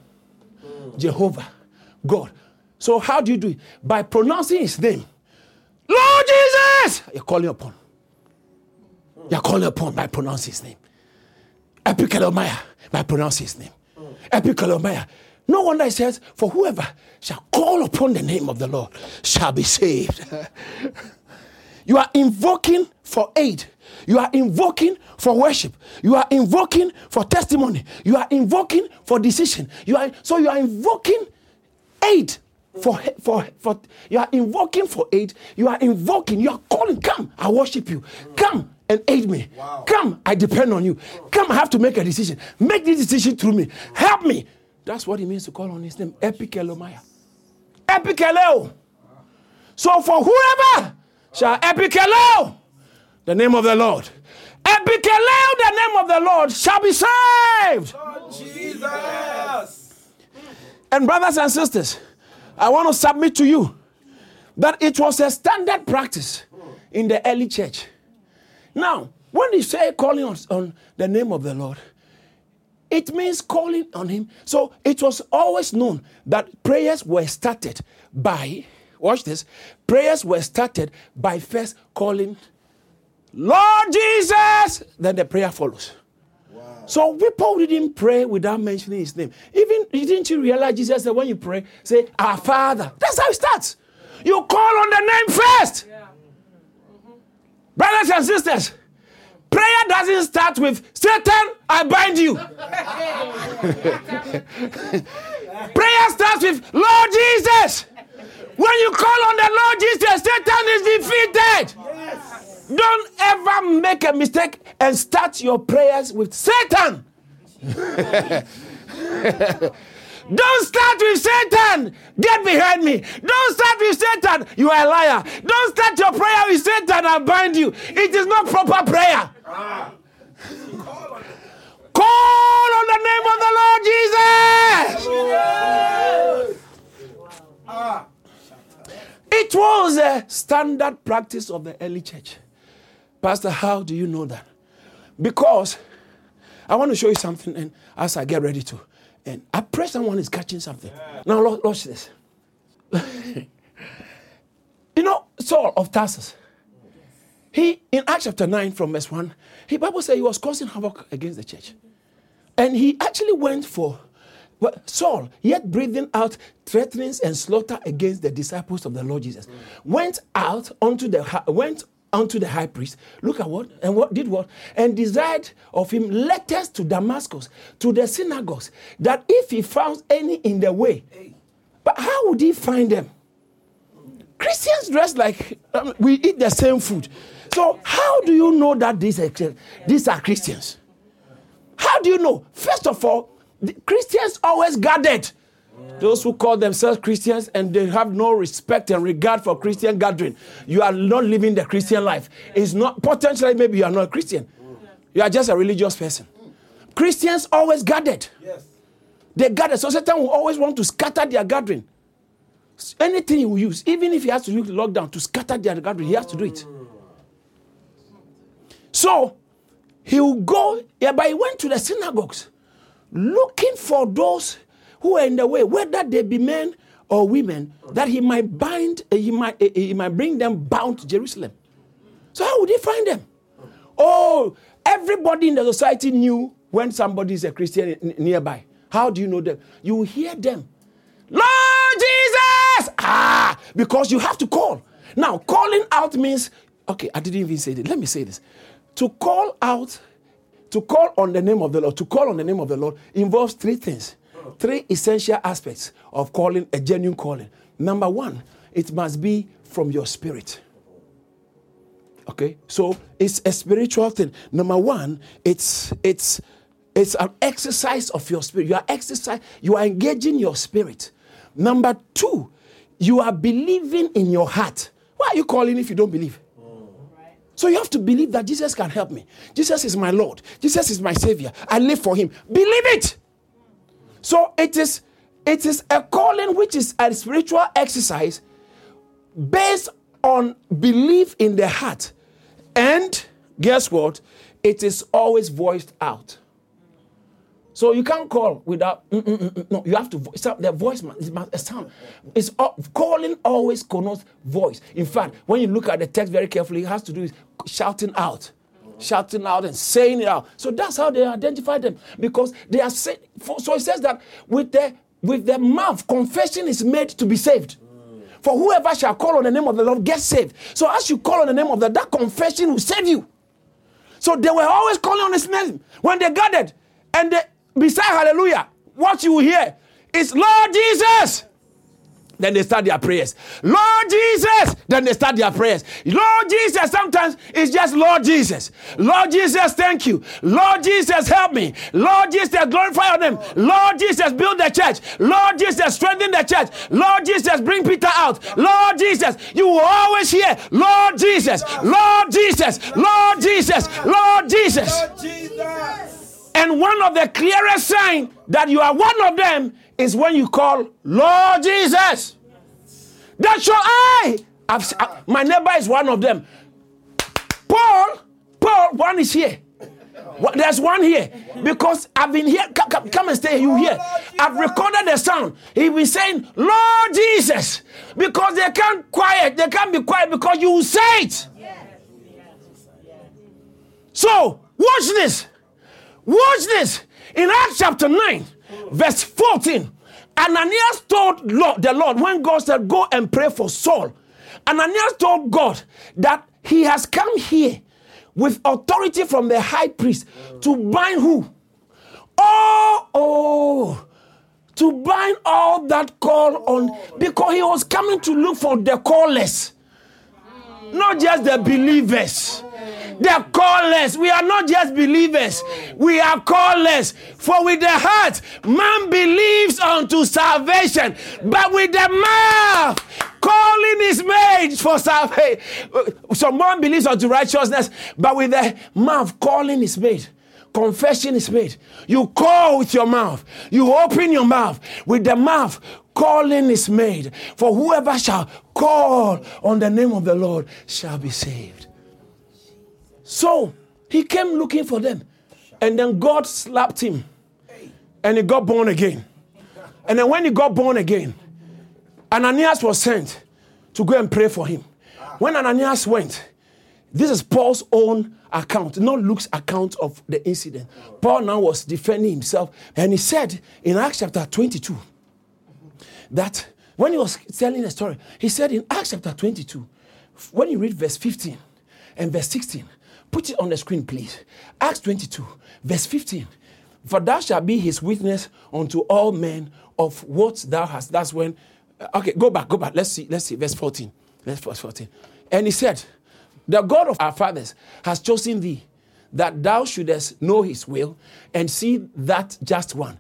hmm. Jehovah, God. So how do you do it? By pronouncing his name. Lord Jesus! You're calling upon. You're calling upon by pronouncing his name. Epikalomaya by pronouncing his name. Epikalomaya. No wonder he says, For whoever shall call upon the name of the Lord shall be saved. [LAUGHS] you are invoking for aid. You are invoking for worship. You are invoking for testimony. You are invoking for decision. You are so you are invoking aid for, for, for you are invoking for aid. You are invoking, you are calling, come, I worship you. Come and aid me. Wow. Come, I depend on you. Come, I have to make a decision. Make this decision through me. Help me. That's what it means to call on his name. Epikelomaya. Epikeleo. So for whoever shall epikeleo, the name of the Lord. Epikeleo, the name of the Lord, shall be saved. Lord Jesus. And brothers and sisters, I want to submit to you that it was a standard practice in the early church. Now, when you say calling on, on the name of the Lord, it means calling on Him. So it was always known that prayers were started by, watch this, prayers were started by first calling Lord Jesus, then the prayer follows. So people didn't pray without mentioning his name. Even didn't you realize Jesus said when you pray, say our Father. That's how it starts. You call on the name first. Yeah. Mm-hmm. Brothers and sisters, prayer doesn't start with Satan, I bind you. [LAUGHS] prayer starts with Lord Jesus. When you call on the Lord Jesus, Satan is defeated. Yes. Don't ever make a mistake and start your prayers with Satan. Don't start with Satan. Get behind me. Don't start with Satan. You are a liar. Don't start your prayer with Satan and bind you. It is not proper prayer. Ah. Call on the name of the Lord Jesus. It was a standard practice of the early church. Pastor, how do you know that? Because I want to show you something and as I get ready to. And I pray someone is catching something. Yeah. Now, watch this. [LAUGHS] you know, Saul of Tarsus. He, in Acts chapter 9, from verse 1, he Bible says he was causing havoc against the church. And he actually went for well, Saul, yet breathing out threatenings and slaughter against the disciples of the Lord Jesus, mm. went out onto the went unto the high priest. Look at what and what did what and desired of him letters to Damascus, to the synagogues, that if he found any in the way, but how would he find them? Christians dress like um, we eat the same food. So how do you know that these are, these are Christians? How do you know? First of all, Christians always gathered. Those who call themselves Christians and they have no respect and regard for Christian gathering, you are not living the Christian life. It's not potentially maybe you are not a Christian. You are just a religious person. Christians always gathered. Yes. They gathered. So Satan will always want to scatter their gathering. Anything he will use, even if he has to use lockdown to scatter their gathering, he has to do it. So he will go, yeah, but he went to the synagogues looking for those who are in the way, whether they be men or women, that he might bind, uh, he might, uh, he might bring them bound to Jerusalem. So how would he find them? Oh, everybody in the society knew when somebody is a Christian nearby. How do you know them? You hear them. Lord Jesus! Ah, because you have to call. Now, calling out means, okay, I didn't even say it. Let me say this. To call out, to call on the name of the Lord, to call on the name of the Lord involves three things three essential aspects of calling a genuine calling. Number one, it must be from your spirit. Okay, so it's a spiritual thing. Number one, it's it's it's an exercise of your spirit. You are exercise, you are engaging your spirit. Number two, you are believing in your heart. Why are you calling if you don't believe? So you have to believe that Jesus can help me. Jesus is my Lord. Jesus is my Savior. I live for Him. Believe it. So it is it is a calling which is a spiritual exercise based on belief in the heart. And guess what? It is always voiced out. So you can't call without mm, mm, mm, mm no. You have to voice the voice must sound. It's calling always connotes voice. In fact, when you look at the text very carefully, it has to do with shouting out shouting out and saying it out. So that's how they identify them because they are saying. So it says that with the with the mouth, confession is made to be saved. For whoever shall call on the name of the Lord gets saved. So as you call on the name of the that confession will save you. So they were always calling on his name when they gathered, and they, beside Hallelujah, what you will hear is Lord Jesus. Then they start their prayers. Lord Jesus. Then they start their prayers. Lord Jesus. Sometimes it's just Lord Jesus. Lord Jesus, thank you. Lord Jesus, help me. Lord Jesus, glorify your name. Lord Jesus, build the church. Lord Jesus, strengthen the church. Lord Jesus, bring Peter out. Lord Jesus, you will always hear Lord Jesus. Lord Jesus. Lord Jesus. Lord Jesus. And one of the clearest signs that you are one of them is when you call Lord Jesus. That's your eye. I've, I, uh, my neighbor is one of them. Paul, Paul, one is here. There's one here because I've been here. Come, come, and stay. You here? I've recorded the sound. He be saying, "Lord Jesus," because they can't quiet. They can't be quiet because you say it. So watch this. Watch this. In Acts chapter 9, verse 14, Ananias told Lord, the Lord when God said, Go and pray for Saul. Ananias told God that he has come here with authority from the high priest to bind who? Oh, oh, to bind all that call on, because he was coming to look for the callers, not just the believers. The callers. We are not just believers. We are callers. For with the heart, man believes unto salvation. But with the mouth, calling is made for salvation. Someone believes unto righteousness. But with the mouth, calling is made confession is made. You call with your mouth. You open your mouth. With the mouth, calling is made. For whoever shall call on the name of the Lord shall be saved. So he came looking for them. And then God slapped him. And he got born again. And then when he got born again, Ananias was sent to go and pray for him. When Ananias went, this is Paul's own account, not Luke's account of the incident. Paul now was defending himself, and he said in Acts chapter 22 that when he was telling the story, he said in Acts chapter 22, when you read verse 15 and verse 16, put it on the screen, please. Acts 22, verse 15. For thou shalt be his witness unto all men of what thou hast. That's when. Uh, okay, go back, go back. Let's see, let's see, verse 14. Let's verse 14. And he said, the God of our fathers has chosen thee that thou shouldest know his will and see that just one,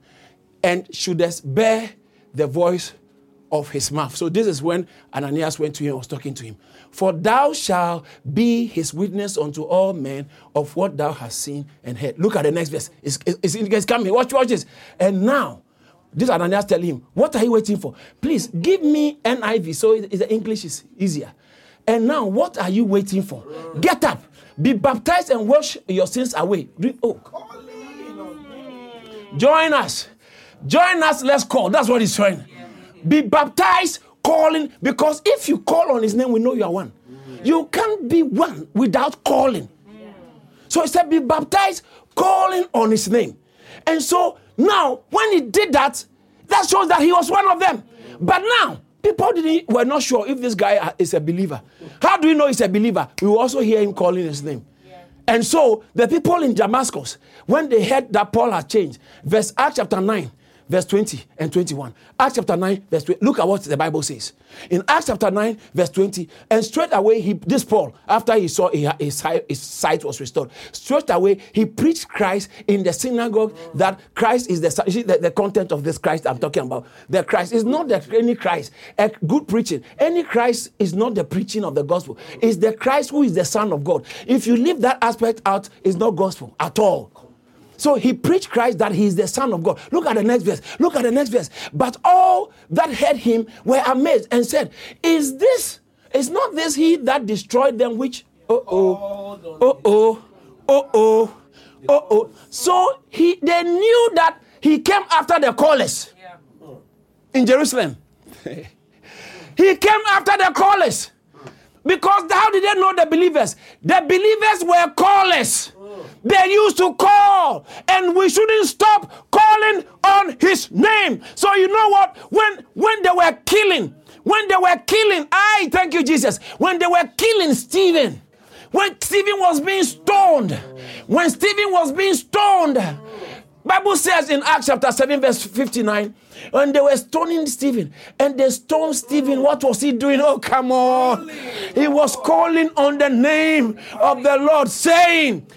and shouldest bear the voice of his mouth. So this is when Ananias went to him and was talking to him. For thou shalt be his witness unto all men of what thou hast seen and heard. Look at the next verse. It's, it's, it's coming. Watch, watch this. And now, this Ananias telling him, What are you waiting for? Please give me NIV so the English is easier. And now, what are you waiting for? Get up, be baptized, and wash your sins away. Oh. Join us. Join us. Let's call. That's what he's saying. Be baptized, calling, because if you call on his name, we know you are one. You can't be one without calling. So he said, Be baptized, calling on his name. And so now, when he did that, that shows that he was one of them. But now, People didn't, were not sure if this guy is a believer. How do we know he's a believer? We also hear him calling his name. And so the people in Damascus, when they heard that Paul had changed, verse Acts chapter 9, verse 20 and 21. Acts chapter 9, verse 20. Look at what the Bible says. In Acts chapter 9, verse 20, and straight away, he, this Paul, after he saw his, his sight was restored, straight away, he preached Christ in the synagogue that Christ is the, see, the, the content of this Christ I'm talking about. The Christ is not the, any Christ, a good preaching. Any Christ is not the preaching of the gospel. It's the Christ who is the Son of God. If you leave that aspect out, it's not gospel at all. So he preached Christ that he is the Son of God. Look at the next verse. Look at the next verse. But all that heard him were amazed and said, Is this, is not this he that destroyed them which? Oh oh, oh oh, oh oh, oh oh. So he they knew that he came after the callers in Jerusalem. [LAUGHS] he came after the callers. Because how did they know the believers? The believers were callers. They used to call, and we shouldn't stop calling on his name. So you know what? When when they were killing, when they were killing, I thank you, Jesus. When they were killing Stephen, when Stephen was being stoned, when Stephen was being stoned, Bible says in Acts chapter 7, verse 59, when they were stoning Stephen and they stoned Stephen, what was he doing? Oh, come on. He was calling on the name of the Lord, saying,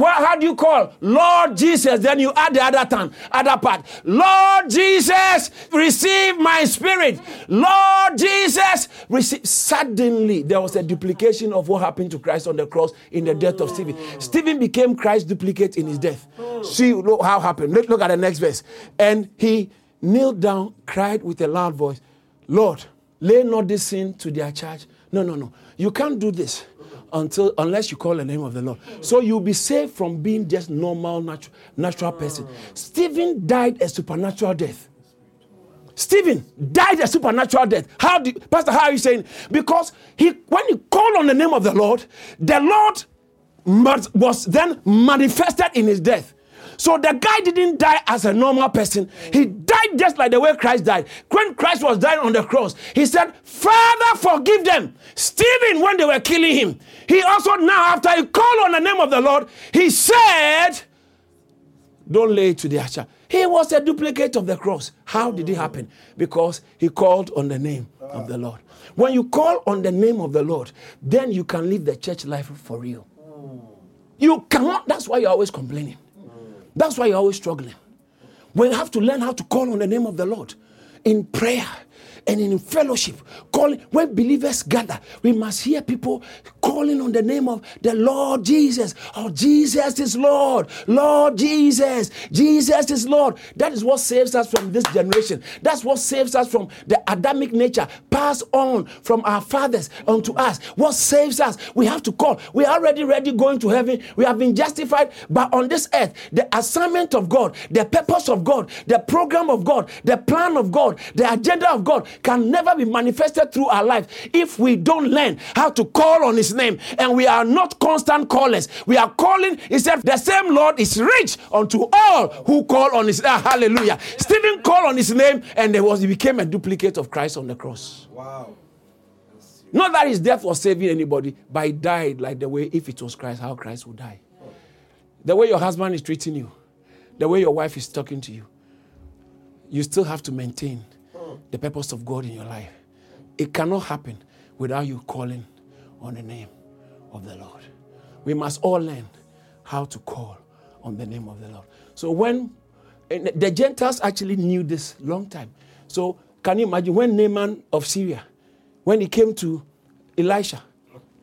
what, how do you call Lord Jesus? Then you add the other tongue, other part. Lord Jesus, receive my spirit. Lord Jesus, receive. Suddenly, there was a duplication of what happened to Christ on the cross in the death of Stephen. Stephen became Christ's duplicate in his death. See how happened. Look, look at the next verse. And he kneeled down, cried with a loud voice, Lord, lay not this sin to their charge. No, no, no. You can't do this until unless you call the name of the Lord. So you'll be saved from being just normal natural natural person. Stephen died a supernatural death. Stephen died a supernatural death. How do Pastor? How are you saying? Because he when he called on the name of the Lord, the Lord was then manifested in his death. So the guy didn't die as a normal person. He died just like the way Christ died. When Christ was dying on the cross, he said, Father, forgive them. Stephen, when they were killing him, he also now, after he called on the name of the Lord, he said, Don't lay to the archer. He was a duplicate of the cross. How did it happen? Because he called on the name of the Lord. When you call on the name of the Lord, then you can live the church life for real. You cannot, that's why you're always complaining. That's why you're always struggling. We have to learn how to call on the name of the Lord in prayer and in fellowship, calling when believers gather, we must hear people calling on the name of the Lord Jesus. Oh, Jesus is Lord. Lord Jesus. Jesus is Lord. That is what saves us from this generation. That's what saves us from the Adamic nature passed on from our fathers unto us. What saves us? We have to call. We are already ready going to heaven. We have been justified. But on this earth, the assignment of God, the purpose of God, the program of God, the plan of God, the agenda of God can never be manifested through our life if we don't learn how to call on His name. And we are not constant callers. We are calling, He said, the same Lord is rich unto all who call on His name. Ah, hallelujah. Stephen called on His name and there was, he became a duplicate of Christ on the cross. Wow. Not that his death was saving anybody, but he died like the way, if it was Christ, how Christ would die. The way your husband is treating you, the way your wife is talking to you, you still have to maintain the purpose of God in your life. It cannot happen without you calling on the name of the Lord. We must all learn how to call on the name of the Lord. So when the Gentiles actually knew this long time. So can you imagine when Naaman of Syria, when he came to Elisha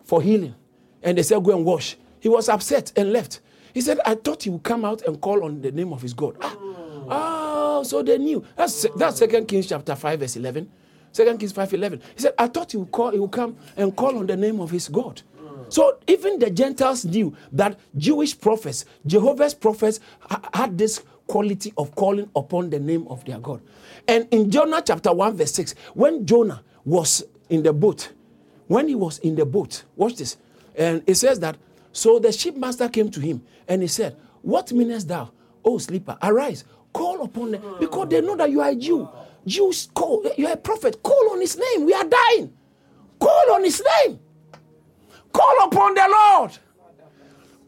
for healing, and they said, Go and wash, he was upset and left. He said, I thought he would come out and call on the name of his God. Ah, So they knew. That's that's Second Kings chapter 5, verse 11. Second Kings 5, 11. He said, I thought he would call, he would come and call on the name of his God. So even the Gentiles knew that Jewish prophets, Jehovah's prophets, had this quality of calling upon the name of their God. And in Jonah chapter 1, verse 6, when Jonah was in the boat, when he was in the boat, watch this. And it says that, so the shipmaster came to him and he said, What meanest thou, O sleeper? Arise, Call upon them because they know that you are a Jew. Jews call, you're a prophet. Call on his name. We are dying. Call on his name. Call upon the Lord.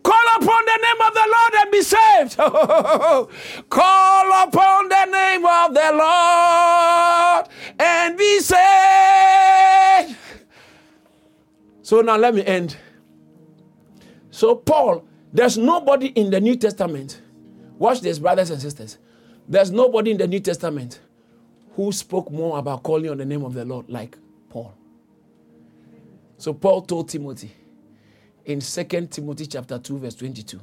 Call upon the name of the Lord and be saved. [LAUGHS] Call upon the name of the Lord and be saved. So now let me end. So, Paul, there's nobody in the New Testament. Watch this, brothers and sisters. There's nobody in the New Testament who spoke more about calling on the name of the Lord like Paul. So Paul told Timothy in 2 Timothy chapter 2 verse 22.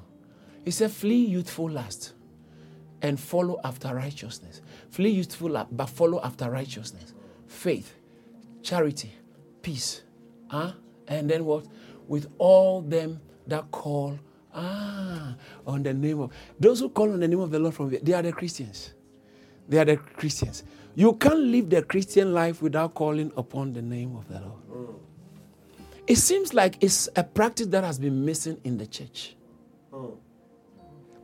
He said flee youthful lust and follow after righteousness. Flee youthful lust but follow after righteousness. Faith, charity, peace. Huh? And then what? With all them that call Ah, on the name of those who call on the name of the Lord from they are the Christians. They are the Christians. You can't live the Christian life without calling upon the name of the Lord. Mm. It seems like it's a practice that has been missing in the church. Mm.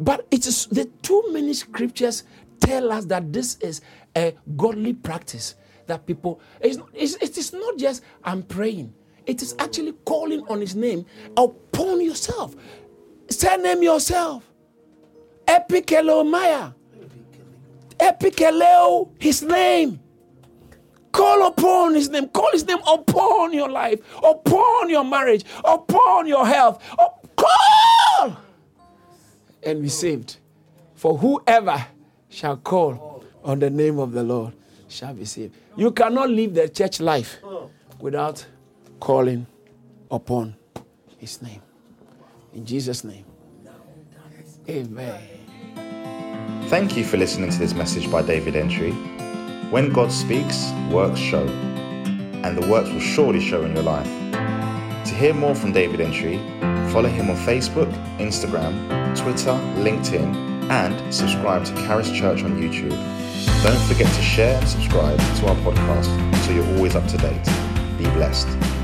But it is the too many scriptures tell us that this is a godly practice that people it's, it's, it is not just I'm praying. It is actually calling on his name upon yourself. Say name yourself. Epikeleo Maya. Epikeleo, his name. Call upon his name. Call his name upon your life, upon your marriage, upon your health. call and be saved. For whoever shall call on the name of the Lord shall be saved. You cannot live the church life without calling upon his name. In Jesus' name. Amen.
Thank you for listening to this message by David Entry. When God speaks, works show, and the works will surely show in your life. To hear more from David Entry, follow him on Facebook, Instagram, Twitter, LinkedIn, and subscribe to Charis Church on YouTube. Don't forget to share and subscribe to our podcast so you're always up to date. Be blessed.